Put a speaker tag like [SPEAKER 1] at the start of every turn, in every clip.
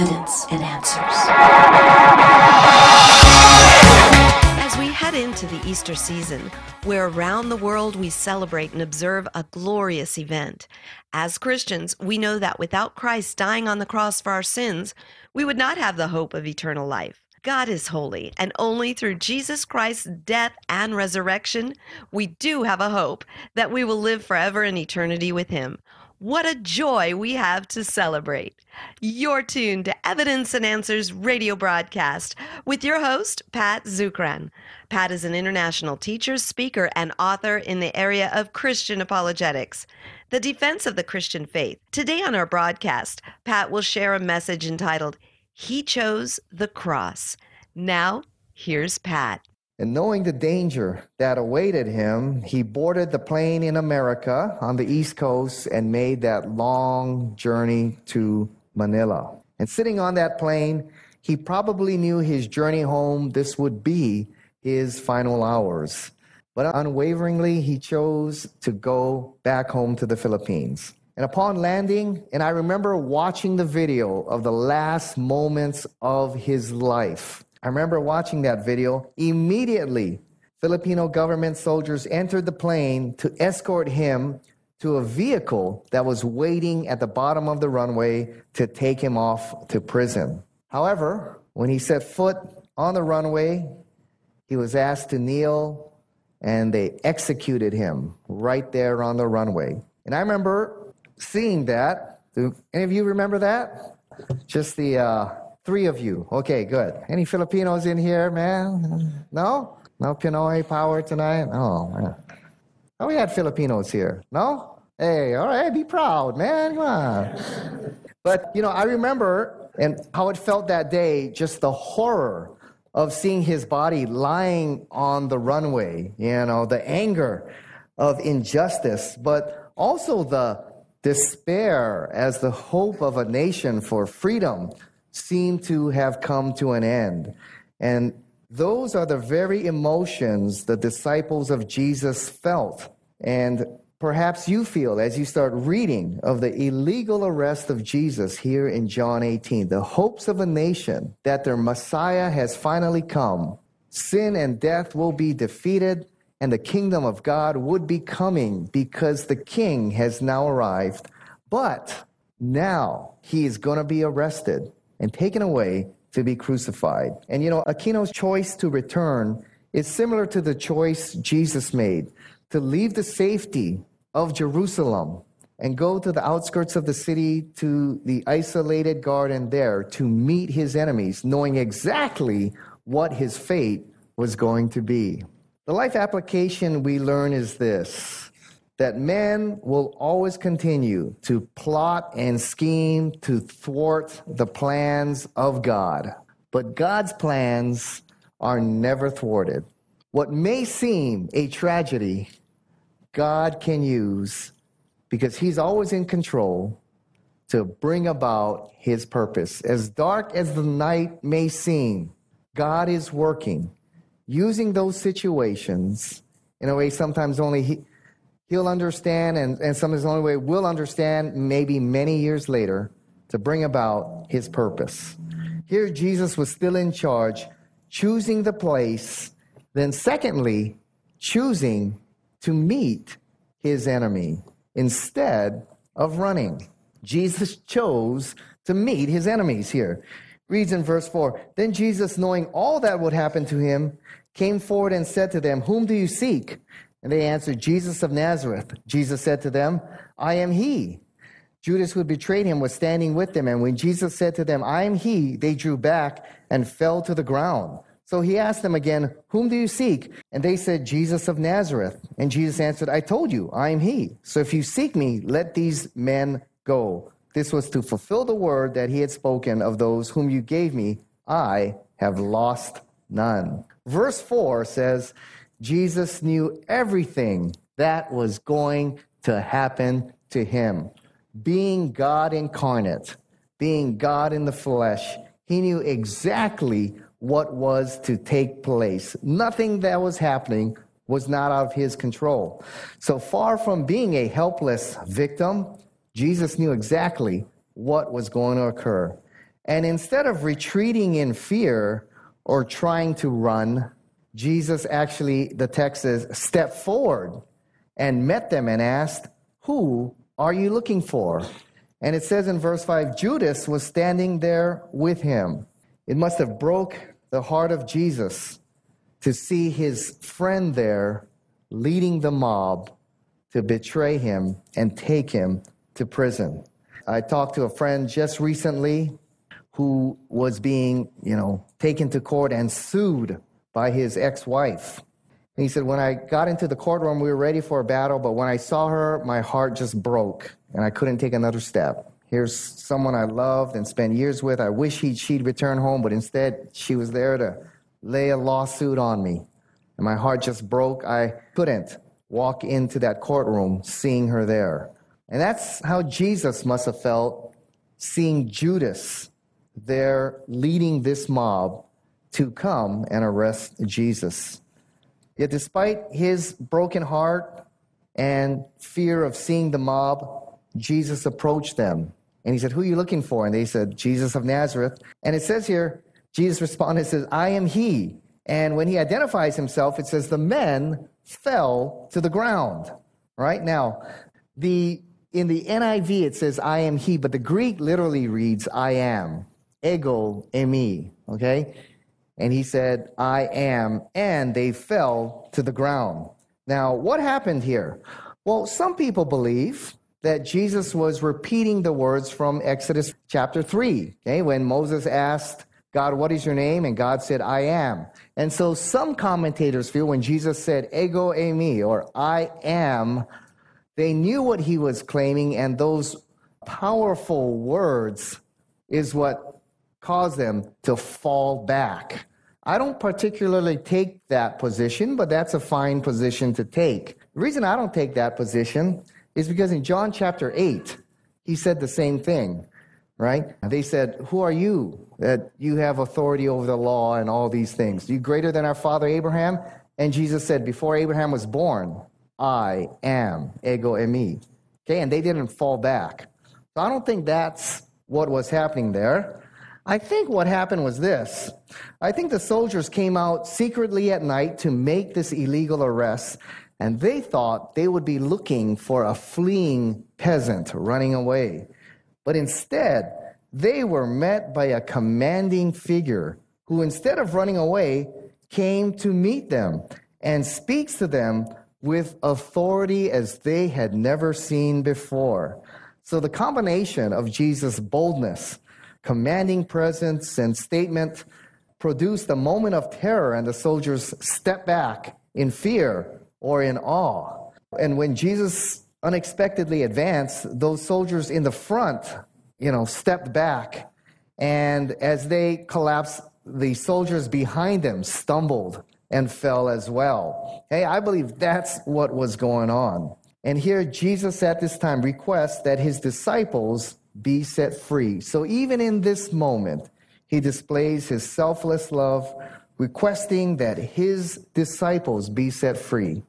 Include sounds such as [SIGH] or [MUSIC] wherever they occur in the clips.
[SPEAKER 1] evidence and answers.
[SPEAKER 2] As we head into the Easter season, where around the world we celebrate and observe a glorious event, as Christians, we know that without Christ dying on the cross for our sins, we would not have the hope of eternal life. God is holy, and only through Jesus Christ's death and resurrection, we do have a hope that we will live forever in eternity with Him. What a joy we have to celebrate. You're tuned to Evidence and Answers radio broadcast with your host, Pat Zukeran. Pat is an international teacher, speaker, and author in the area of Christian apologetics, the defense of the Christian faith. Today on our broadcast, Pat will share a message entitled, He Chose the Cross. Now, here's Pat.
[SPEAKER 3] And knowing the danger that awaited him, he boarded the plane in America on the East Coast and made that long journey to Manila. And sitting on that plane, he probably knew his journey home, this would be his final hours. But unwaveringly, he chose to go back home to the Philippines. And upon landing, and I remember watching the video of the last moments of his life. I remember watching that video. Immediately, Filipino government soldiers entered the plane to escort him to a vehicle that was waiting at the bottom of the runway to take him off to prison. However, when he set foot on the runway, he was asked to kneel and they executed him right there on the runway. And I remember seeing that. Do any of you remember that? Just the uh, Three of you. Okay, good. Any Filipinos in here, man? No? No Pinoy power tonight? Oh, man. Oh, we had Filipinos here. No? Hey, all right, be proud, man. Come on. But, you know, I remember and how it felt that day, just the horror of seeing his body lying on the runway, you know, the anger of injustice, but also the despair as the hope of a nation for freedom seem to have come to an end. And those are the very emotions the disciples of Jesus felt. And perhaps you feel as you start reading of the illegal arrest of Jesus here in John 18, the hopes of a nation that their Messiah has finally come. Sin and death will be defeated, and the kingdom of God would be coming because the king has now arrived. But now he is going to be arrested and taken away to be crucified. And you know, Aquino's choice to return is similar to the choice Jesus made to leave the safety of Jerusalem and go to the outskirts of the city to the isolated garden there to meet his enemies, knowing exactly what his fate was going to be. The life application we learn is this that men will always continue to plot and scheme to thwart the plans of God. But God's plans are never thwarted. What may seem a tragedy, God can use because He's always in control to bring about His purpose. As dark as the night may seem, God is working, using those situations in a way sometimes only He he'll understand, and, and some of his only way will understand maybe many years later to bring about his purpose. Here, Jesus was still in charge, choosing the place, then, secondly, choosing to meet his enemy instead of running. Jesus chose to meet his enemies here. Reads in verse 4 Then Jesus, knowing all that would happen to him, came forward and said to them, Whom do you seek? And they answered, Jesus of Nazareth. Jesus said to them, I am he. Judas, who had betrayed him, was standing with them. And when Jesus said to them, I am he, they drew back and fell to the ground. So he asked them again, Whom do you seek? And they said, Jesus of Nazareth. And Jesus answered, I told you, I am he. So if you seek me, let these men go. This was to fulfill the word that he had spoken of those whom you gave me. I have lost none. Verse 4 says, Jesus knew everything that was going to happen to him. Being God incarnate, being God in the flesh, he knew exactly what was to take place. Nothing that was happening was not out of his control. So far from being a helpless victim, Jesus knew exactly what was going to occur. And instead of retreating in fear or trying to run, Jesus actually, the text says, stepped forward and met them and asked, Who are you looking for? And it says in verse 5 Judas was standing there with him. It must have broke the heart of Jesus to see his friend there leading the mob to betray him and take him to prison. I talked to a friend just recently who was being, you know, taken to court and sued by his ex-wife. And he said, when I got into the courtroom, we were ready for a battle, but when I saw her, my heart just broke and I couldn't take another step. Here's someone I loved and spent years with. I wish he'd, she'd return home, but instead she was there to lay a lawsuit on me. And my heart just broke. I couldn't walk into that courtroom seeing her there. And that's how Jesus must have felt seeing Judas there leading this mob to come and arrest Jesus. Yet, despite his broken heart and fear of seeing the mob, Jesus approached them and he said, Who are you looking for? And they said, Jesus of Nazareth. And it says here, Jesus responded, says, I am he. And when he identifies himself, it says, The men fell to the ground. Right? Now, the in the NIV it says I am he, but the Greek literally reads I am. Ego eimi. Okay? And he said, I am, and they fell to the ground. Now, what happened here? Well, some people believe that Jesus was repeating the words from Exodus chapter 3, okay, when Moses asked God, what is your name? And God said, I am. And so some commentators feel when Jesus said, ego eimi, or I am, they knew what he was claiming, and those powerful words is what caused them to fall back. I don't particularly take that position, but that's a fine position to take. The reason I don't take that position is because in John chapter 8, he said the same thing, right? They said, Who are you that you have authority over the law and all these things? Are you greater than our father Abraham? And Jesus said, Before Abraham was born, I am, ego eimi. Okay, and they didn't fall back. So I don't think that's what was happening there. I think what happened was this. I think the soldiers came out secretly at night to make this illegal arrest, and they thought they would be looking for a fleeing peasant running away. But instead, they were met by a commanding figure who, instead of running away, came to meet them and speaks to them with authority as they had never seen before. So the combination of Jesus' boldness, commanding presence, and statement produced a moment of terror, and the soldiers stepped back in fear or in awe. And when Jesus unexpectedly advanced, those soldiers in the front, you know, stepped back. And as they collapsed, the soldiers behind them stumbled and fell as well. Hey, I believe that's what was going on. And here, Jesus at this time requests that his disciples be set free. So even in this moment, he displays his selfless love, requesting that his disciples be set free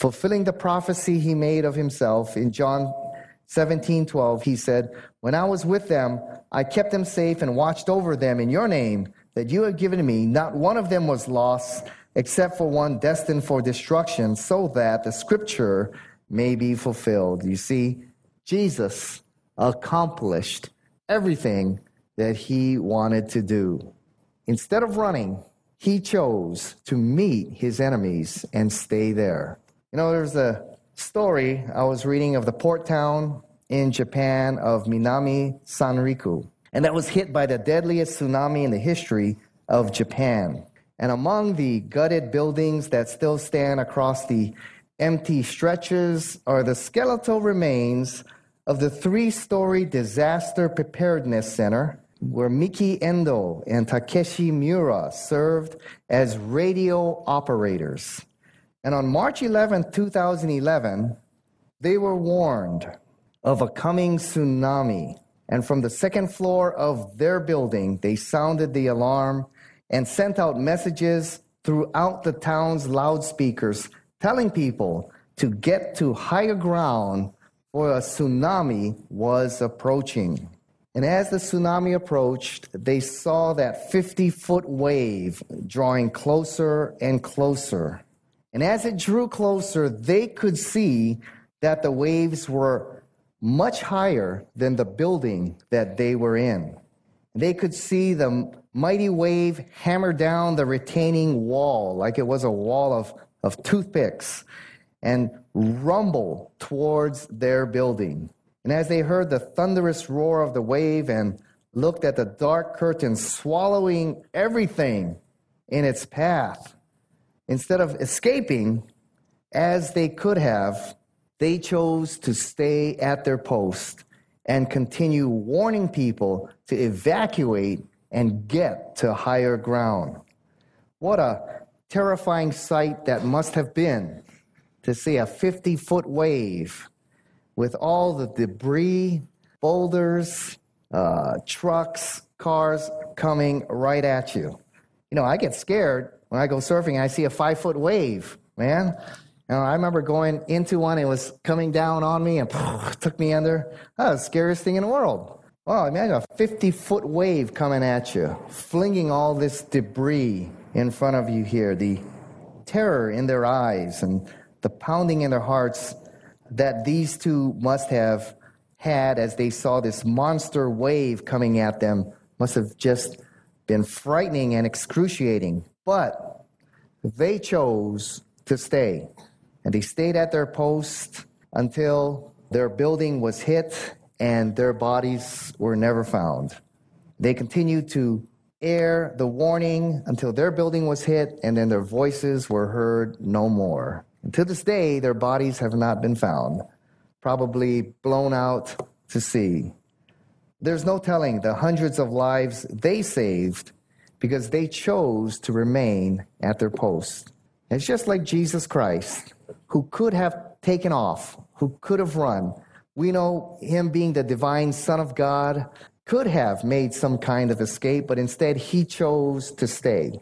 [SPEAKER 3] fulfilling the prophecy he made of himself in John 17 12. He said, When I was with them, I kept them safe and watched over them in your name that you have given me. Not one of them was lost except for one destined for destruction, so that the scripture may be fulfilled. You see, Jesus accomplished everything that he wanted to do. Instead of running, he chose to meet his enemies and stay there. You know, there's a story I was reading of the port town in Japan of Minami Sanriku, and that was hit by the deadliest tsunami in the history of Japan. And among the gutted buildings that still stand across the empty stretches are the skeletal remains of the three story disaster preparedness center where Miki Endo and Takeshi Miura served as radio operators. And on March 11, 2011, they were warned of a coming tsunami. And from the second floor of their building, they sounded the alarm and sent out messages throughout the town's loudspeakers telling people to get to higher ground for a tsunami was approaching. And as the tsunami approached, they saw that 50 foot wave drawing closer and closer. And as it drew closer, they could see that the waves were much higher than the building that they were in. They could see the mighty wave hammer down the retaining wall like it was a wall of, of toothpicks and rumble towards their building. And as they heard the thunderous roar of the wave and looked at the dark curtain swallowing everything in its path, instead of escaping as they could have, they chose to stay at their post and continue warning people to evacuate and get to higher ground. What a terrifying sight that must have been to see a 50 foot wave with all the debris, boulders, uh, trucks, cars coming right at you. You know, I get scared when I go surfing and I see a five foot wave, man. Know, I remember going into one, it was coming down on me and [LAUGHS] took me under. That was the scariest thing in the world. Wow, imagine a 50 foot wave coming at you, flinging all this debris in front of you here, the terror in their eyes and the pounding in their hearts that these two must have had as they saw this monster wave coming at them must have just been frightening and excruciating. But they chose to stay. And they stayed at their post until their building was hit and their bodies were never found. They continued to air the warning until their building was hit, and then their voices were heard no more. And to this day, their bodies have not been found, probably blown out to sea. There's no telling the hundreds of lives they saved because they chose to remain at their post. It's just like Jesus Christ, who could have taken off, who could have run. We know him being the divine Son of God could have made some kind of escape, but instead he chose to stay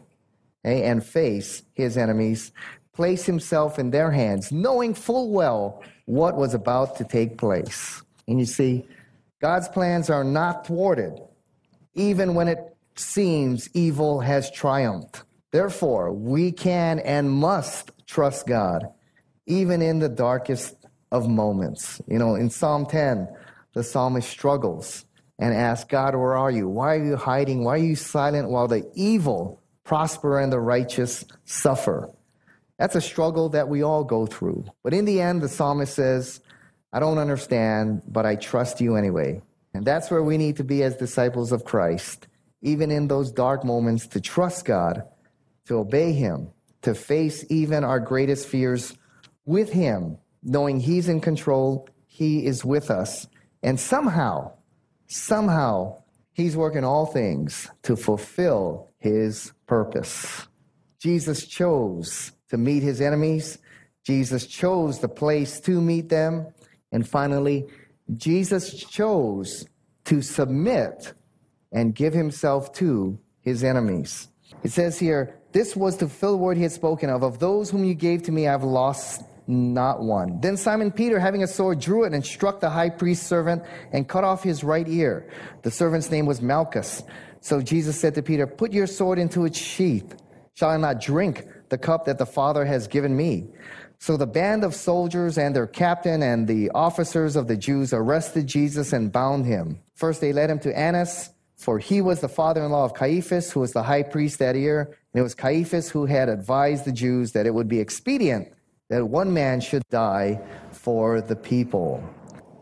[SPEAKER 3] eh, and face his enemies place himself in their hands, knowing full well what was about to take place. And you see, God's plans are not thwarted, even when it seems evil has triumphed. Therefore, we can and must trust God, even in the darkest of moments. You know, in Psalm 10, the psalmist struggles and asks, God, where are you? Why are you hiding? Why are you silent while the evil prosper and the righteous suffer? That's a struggle that we all go through. But in the end, the psalmist says, I don't understand, but I trust you anyway. And that's where we need to be as disciples of Christ, even in those dark moments, to trust God, to obey Him, to face even our greatest fears with Him, knowing He's in control, He is with us. And somehow, somehow, He's working all things to fulfill His purpose. Jesus chose to meet his enemies. Jesus chose the place to meet them. And finally, Jesus chose to submit and give himself to his enemies. It says here, this was to fill the word he had spoken of. Of those whom you gave to me, I have lost not one. Then Simon Peter, having a sword, drew it and struck the high priest's servant and cut off his right ear. The servant's name was Malchus. So Jesus said to Peter, Put your sword into its sheath. Shall I not drink the cup that the Father has given me. So the band of soldiers and their captain and the officers of the Jews arrested Jesus and bound him. First, they led him to Annas, for he was the father in law of Caiaphas, who was the high priest that year. And it was Caiaphas who had advised the Jews that it would be expedient that one man should die for the people.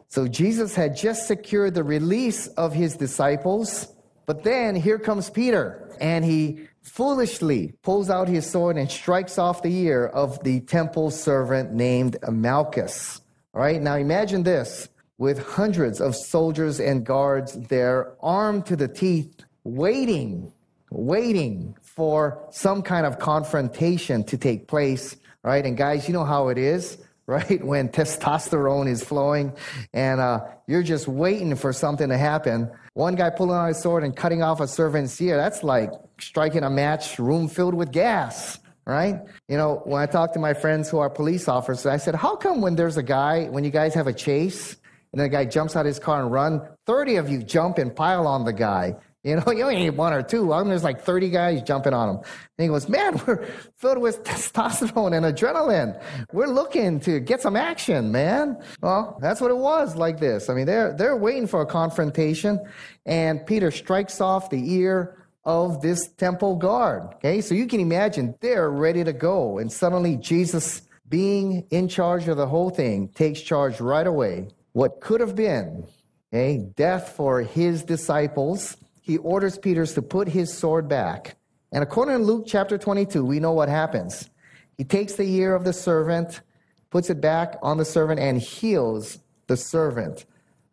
[SPEAKER 3] So Jesus had just secured the release of his disciples, but then here comes Peter, and he foolishly pulls out his sword and strikes off the ear of the temple servant named Malchus. All right, now imagine this with hundreds of soldiers and guards there, armed to the teeth, waiting, waiting for some kind of confrontation to take place. Right, and guys, you know how it is right? [LAUGHS] When testosterone is flowing and uh, you're just waiting for something to happen. One guy pulling out his sword and cutting off a servant's ear, that's like striking a match room filled with gas, right? You know, when I talk to my friends who are police officers, I said, how come when there's a guy, when you guys have a chase and the guy jumps out of his car and run. 30 of you jump and pile on the guy. You know, [LAUGHS] you only need one or two. I mean, there's like 30 guys jumping on him. And he goes, Man, [LAUGHS] we're filled with testosterone and adrenaline. We're looking to get some action, man. Well, that's what it was like this. I mean, they're, they're waiting for a confrontation, and Peter strikes off the ear of this temple guard. Okay, so you can imagine they're ready to go. And suddenly, Jesus, being in charge of the whole thing, takes charge right away. What could have been, okay, death for his disciples he orders Peter to put his sword back. And according to Luke chapter 22, we know what happens. He takes the ear of the servant, puts it back on the servant, and heals the servant,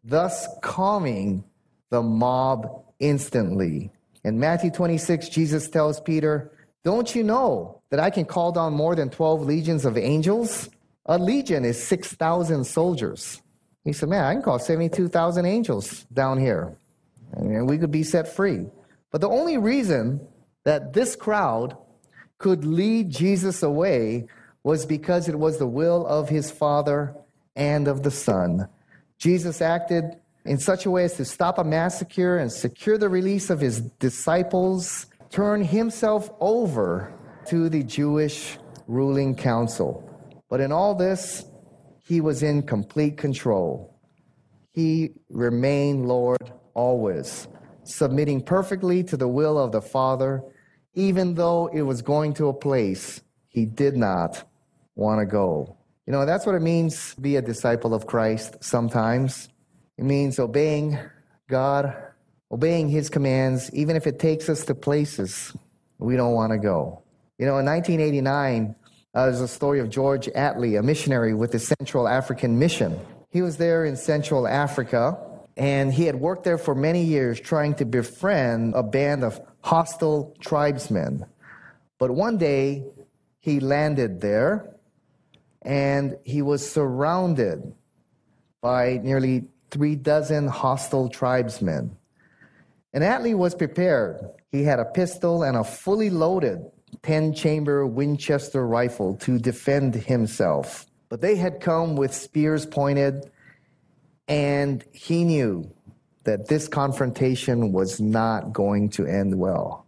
[SPEAKER 3] thus calming the mob instantly. In Matthew 26, Jesus tells Peter, Don't you know that I can call down more than 12 legions of angels? A legion is 6,000 soldiers. He said, Man, I can call 72,000 angels down here and we could be set free. But the only reason that this crowd could lead Jesus away was because it was the will of his Father and of the Son. Jesus acted in such a way as to stop a massacre and secure the release of his disciples, turn himself over to the Jewish ruling council. But in all this, he was in complete control. He remained Lord always, submitting perfectly to the will of the Father, even though it was going to a place he did not want to go. You know, that's what it means to be a disciple of Christ sometimes. It means obeying God, obeying his commands, even if it takes us to places we don't want to go. You know, in 1989, uh, there's a story of George Attlee, a missionary with the Central African Mission. He was there in Central Africa and he had worked there for many years trying to befriend a band of hostile tribesmen. But one day he landed there and he was surrounded by nearly three dozen hostile tribesmen. And Atlee was prepared. He had a pistol and a fully loaded 10 chamber Winchester rifle to defend himself. But they had come with spears pointed and he knew that this confrontation was not going to end well.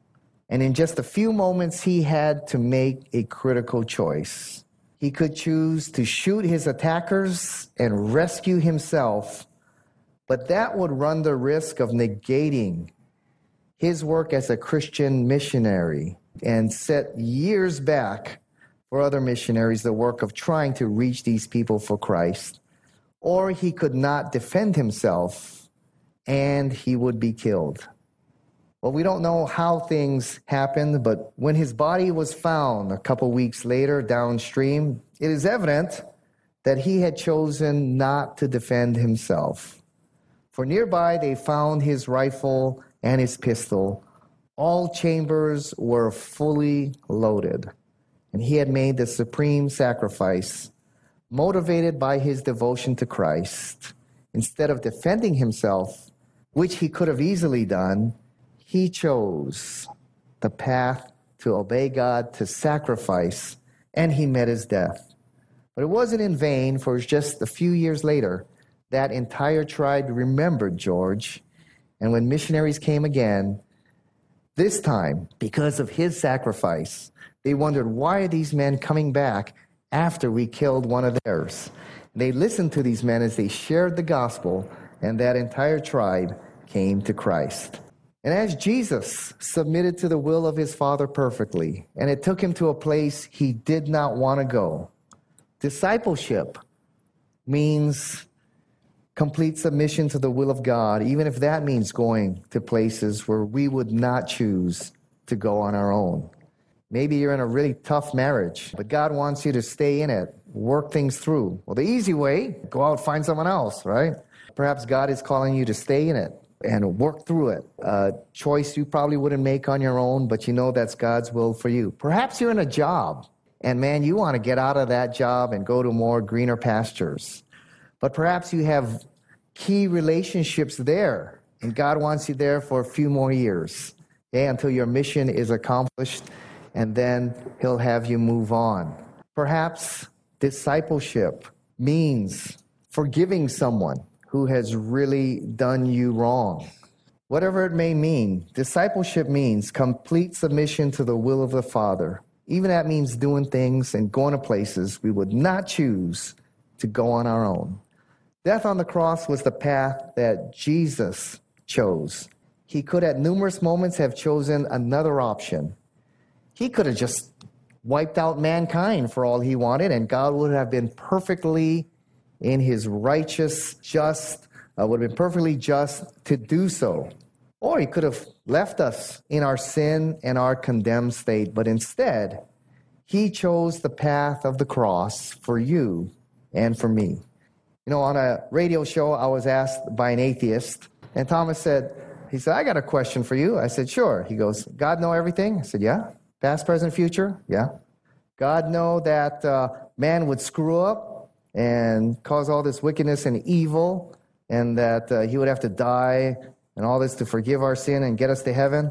[SPEAKER 3] And in just a few moments, he had to make a critical choice. He could choose to shoot his attackers and rescue himself, but that would run the risk of negating his work as a Christian missionary and set years back for other missionaries the work of trying to reach these people for Christ or he could not defend himself and he would be killed. Well, we don't know how things happened, but when his body was found a couple weeks later downstream, it is evident that he had chosen not to defend himself. For nearby, they found his rifle and his pistol. All chambers were fully loaded, and he had made the supreme sacrifice motivated by his devotion to Christ, instead of defending himself, which he could have easily done, he chose the path to obey God, to sacrifice, and he met his death. But it wasn't in vain, for just a few years later, that entire tribe remembered George. And when missionaries came again, this time, because of his sacrifice, they wondered why are these men coming back after we killed one of theirs. They listened to these men as they shared the gospel, and that entire tribe came to Christ. And as Jesus submitted to the will of his Father perfectly, and it took him to a place he did not want to go, discipleship means complete submission to the will of God, even if that means going to places where we would not choose to go on our own. Maybe you're in a really tough marriage, but God wants you to stay in it, work things through. Well, the easy way, go out, find someone else, right? Perhaps God is calling you to stay in it and work through it. A choice you probably wouldn't make on your own, but you know that's God's will for you. Perhaps you're in a job and man, you want to get out of that job and go to more greener pastures. But perhaps you have key relationships there and God wants you there for a few more years, okay, until your mission is accomplished and then he'll have you move on. Perhaps discipleship means forgiving someone who has really done you wrong. Whatever it may mean, discipleship means complete submission to the will of the Father. Even that means doing things and going to places we would not choose to go on our own. Death on the cross was the path that Jesus chose. He could at numerous moments have chosen another option. He could have just wiped out mankind for all he wanted, and God would have been perfectly in his righteous, just, uh, would have been perfectly just to do so. Or he could have left us in our sin and our condemned state, but instead, he chose the path of the cross for you and for me. You know, on a radio show, I was asked by an atheist, and Thomas said, he said, I got a question for you. I said, sure. He goes, God know everything? I said, yeah. Past, present, future? Yeah. God know that uh, man would screw up and cause all this wickedness and evil, and that uh, he would have to die and all this to forgive our sin and get us to heaven?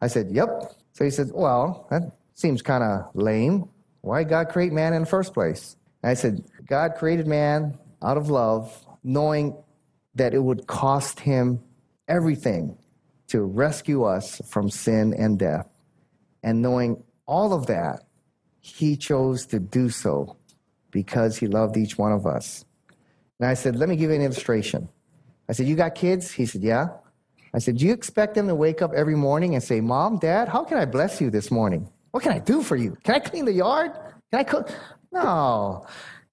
[SPEAKER 3] I said, Yep. So he said, Well, that seems kind of lame. Why God create man in the first place? And I said, God created man out of love, knowing that it would cost him everything to rescue us from sin and death. And knowing all of that, he chose to do so because he loved each one of us. And I said, Let me give you an illustration. I said, You got kids? He said, Yeah. I said, Do you expect them to wake up every morning and say, Mom, Dad, how can I bless you this morning? What can I do for you? Can I clean the yard? Can I cook? No.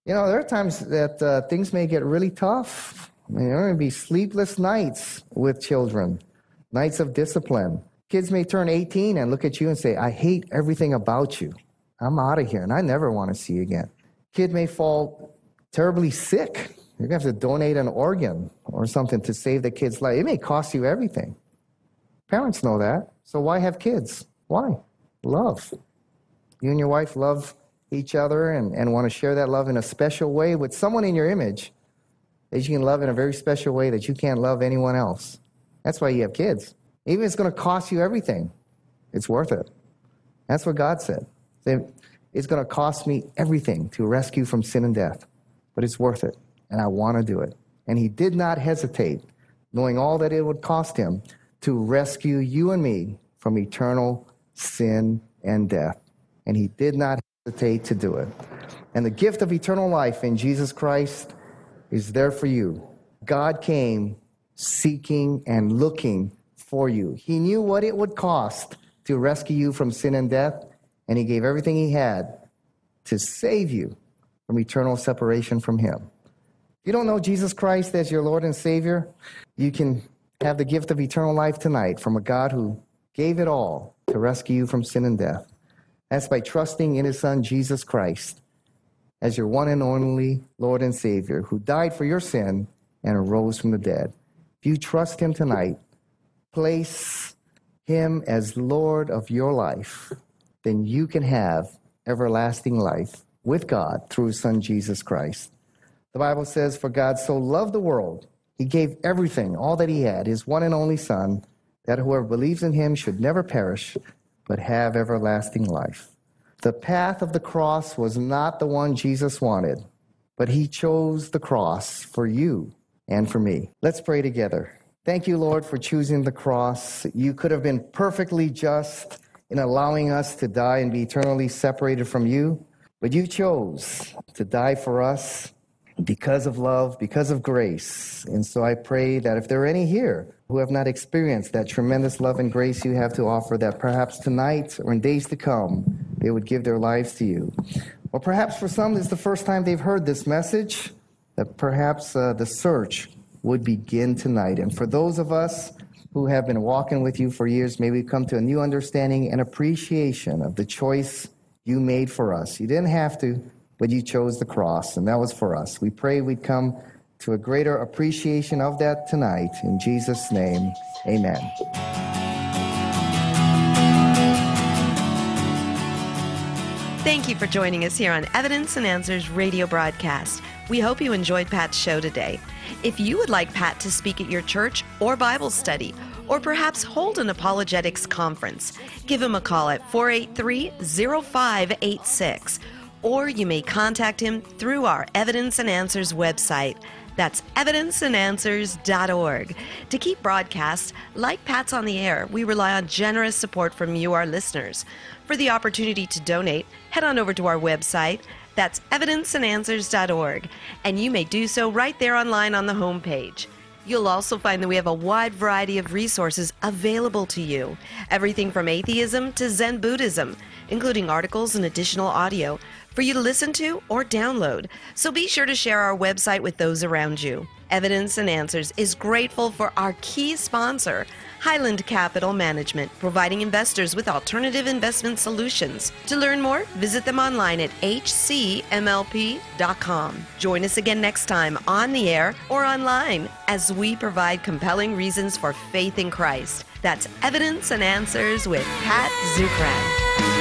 [SPEAKER 3] You know, there are times that uh, things may get really tough. I mean, there are going to be sleepless nights with children, nights of discipline. Kids may turn 18 and look at you and say, I hate everything about you. I'm out of here and I never want to see you again. Kid may fall terribly sick. You're going to have to donate an organ or something to save the kid's life. It may cost you everything. Parents know that. So why have kids? Why? Love. You and your wife love each other and, and want to share that love in a special way with someone in your image that you can love in a very special way that you can't love anyone else. That's why you have kids. Even if it's going to cost you everything, it's worth it. That's what God said. It's going to cost me everything to rescue from sin and death, but it's worth it, and I want to do it. And he did not hesitate, knowing all that it would cost him, to rescue you and me from eternal sin and death. And he did not hesitate to do it. And the gift of eternal life in Jesus Christ is there for you. God came seeking and looking for you. He knew what it would cost to rescue you from sin and death, and he gave everything he had to save you from eternal separation from him. If you don't know Jesus Christ as your Lord and Savior, you can have the gift of eternal life tonight from a God who gave it all to rescue you from sin and death. That's by trusting in his Son, Jesus Christ, as your one and only Lord and Savior, who died for your sin and arose from the dead. If you trust him tonight, place him as Lord of your life, then you can have everlasting life with God through his Son, Jesus Christ. The Bible says, For God so loved the world, he gave everything, all that he had, his one and only Son, that whoever believes in him should never perish, but have everlasting life. The path of the cross was not the one Jesus wanted, but he chose the cross for you and for me. Let's pray together. Thank you, Lord, for choosing the cross. You could have been perfectly just in allowing us to die and be eternally separated from you, but you chose to die for us because of love, because of grace. And so I pray that if there are any here who have not experienced that tremendous love and grace you have to offer, that perhaps tonight or in days to come, they would give their lives to you. Or perhaps for some, it's the first time they've heard this message, that perhaps uh, the search would begin tonight. And for those of us who have been walking with you for years, may we come to a new understanding and appreciation of the choice you made for us. You didn't have to, but you chose the cross, and that was for us. We pray we'd come to a greater appreciation of that tonight. In Jesus' name, amen.
[SPEAKER 2] Thank you for joining us here on Evidence and Answers radio broadcast. We hope you enjoyed Pat's show today. If you would like Pat to speak at your church or Bible study, or perhaps hold an apologetics conference, give him a call at 483 0586 or you may contact him through our Evidence and Answers website, That's evidenceandanswers.org. To keep broadcasts like Pat's on the Air, we rely on generous support from you, our listeners. For the opportunity to donate, head on over to our website. That's evidenceandanswers.org, and you may do so right there online on the homepage. You'll also find that we have a wide variety of resources available to you. Everything from atheism to Zen Buddhism, including articles and additional audio for you to listen to or download. So be sure to share our website with those around you. Evidence and Answers is grateful for our key sponsor, Highland Capital Management, providing investors with alternative investment solutions. To learn more, visit them online at hcmlp.com. Join us again next time on the air or online as we provide compelling reasons for faith in Christ. That's Evidence and Answers with Pat Zukeran.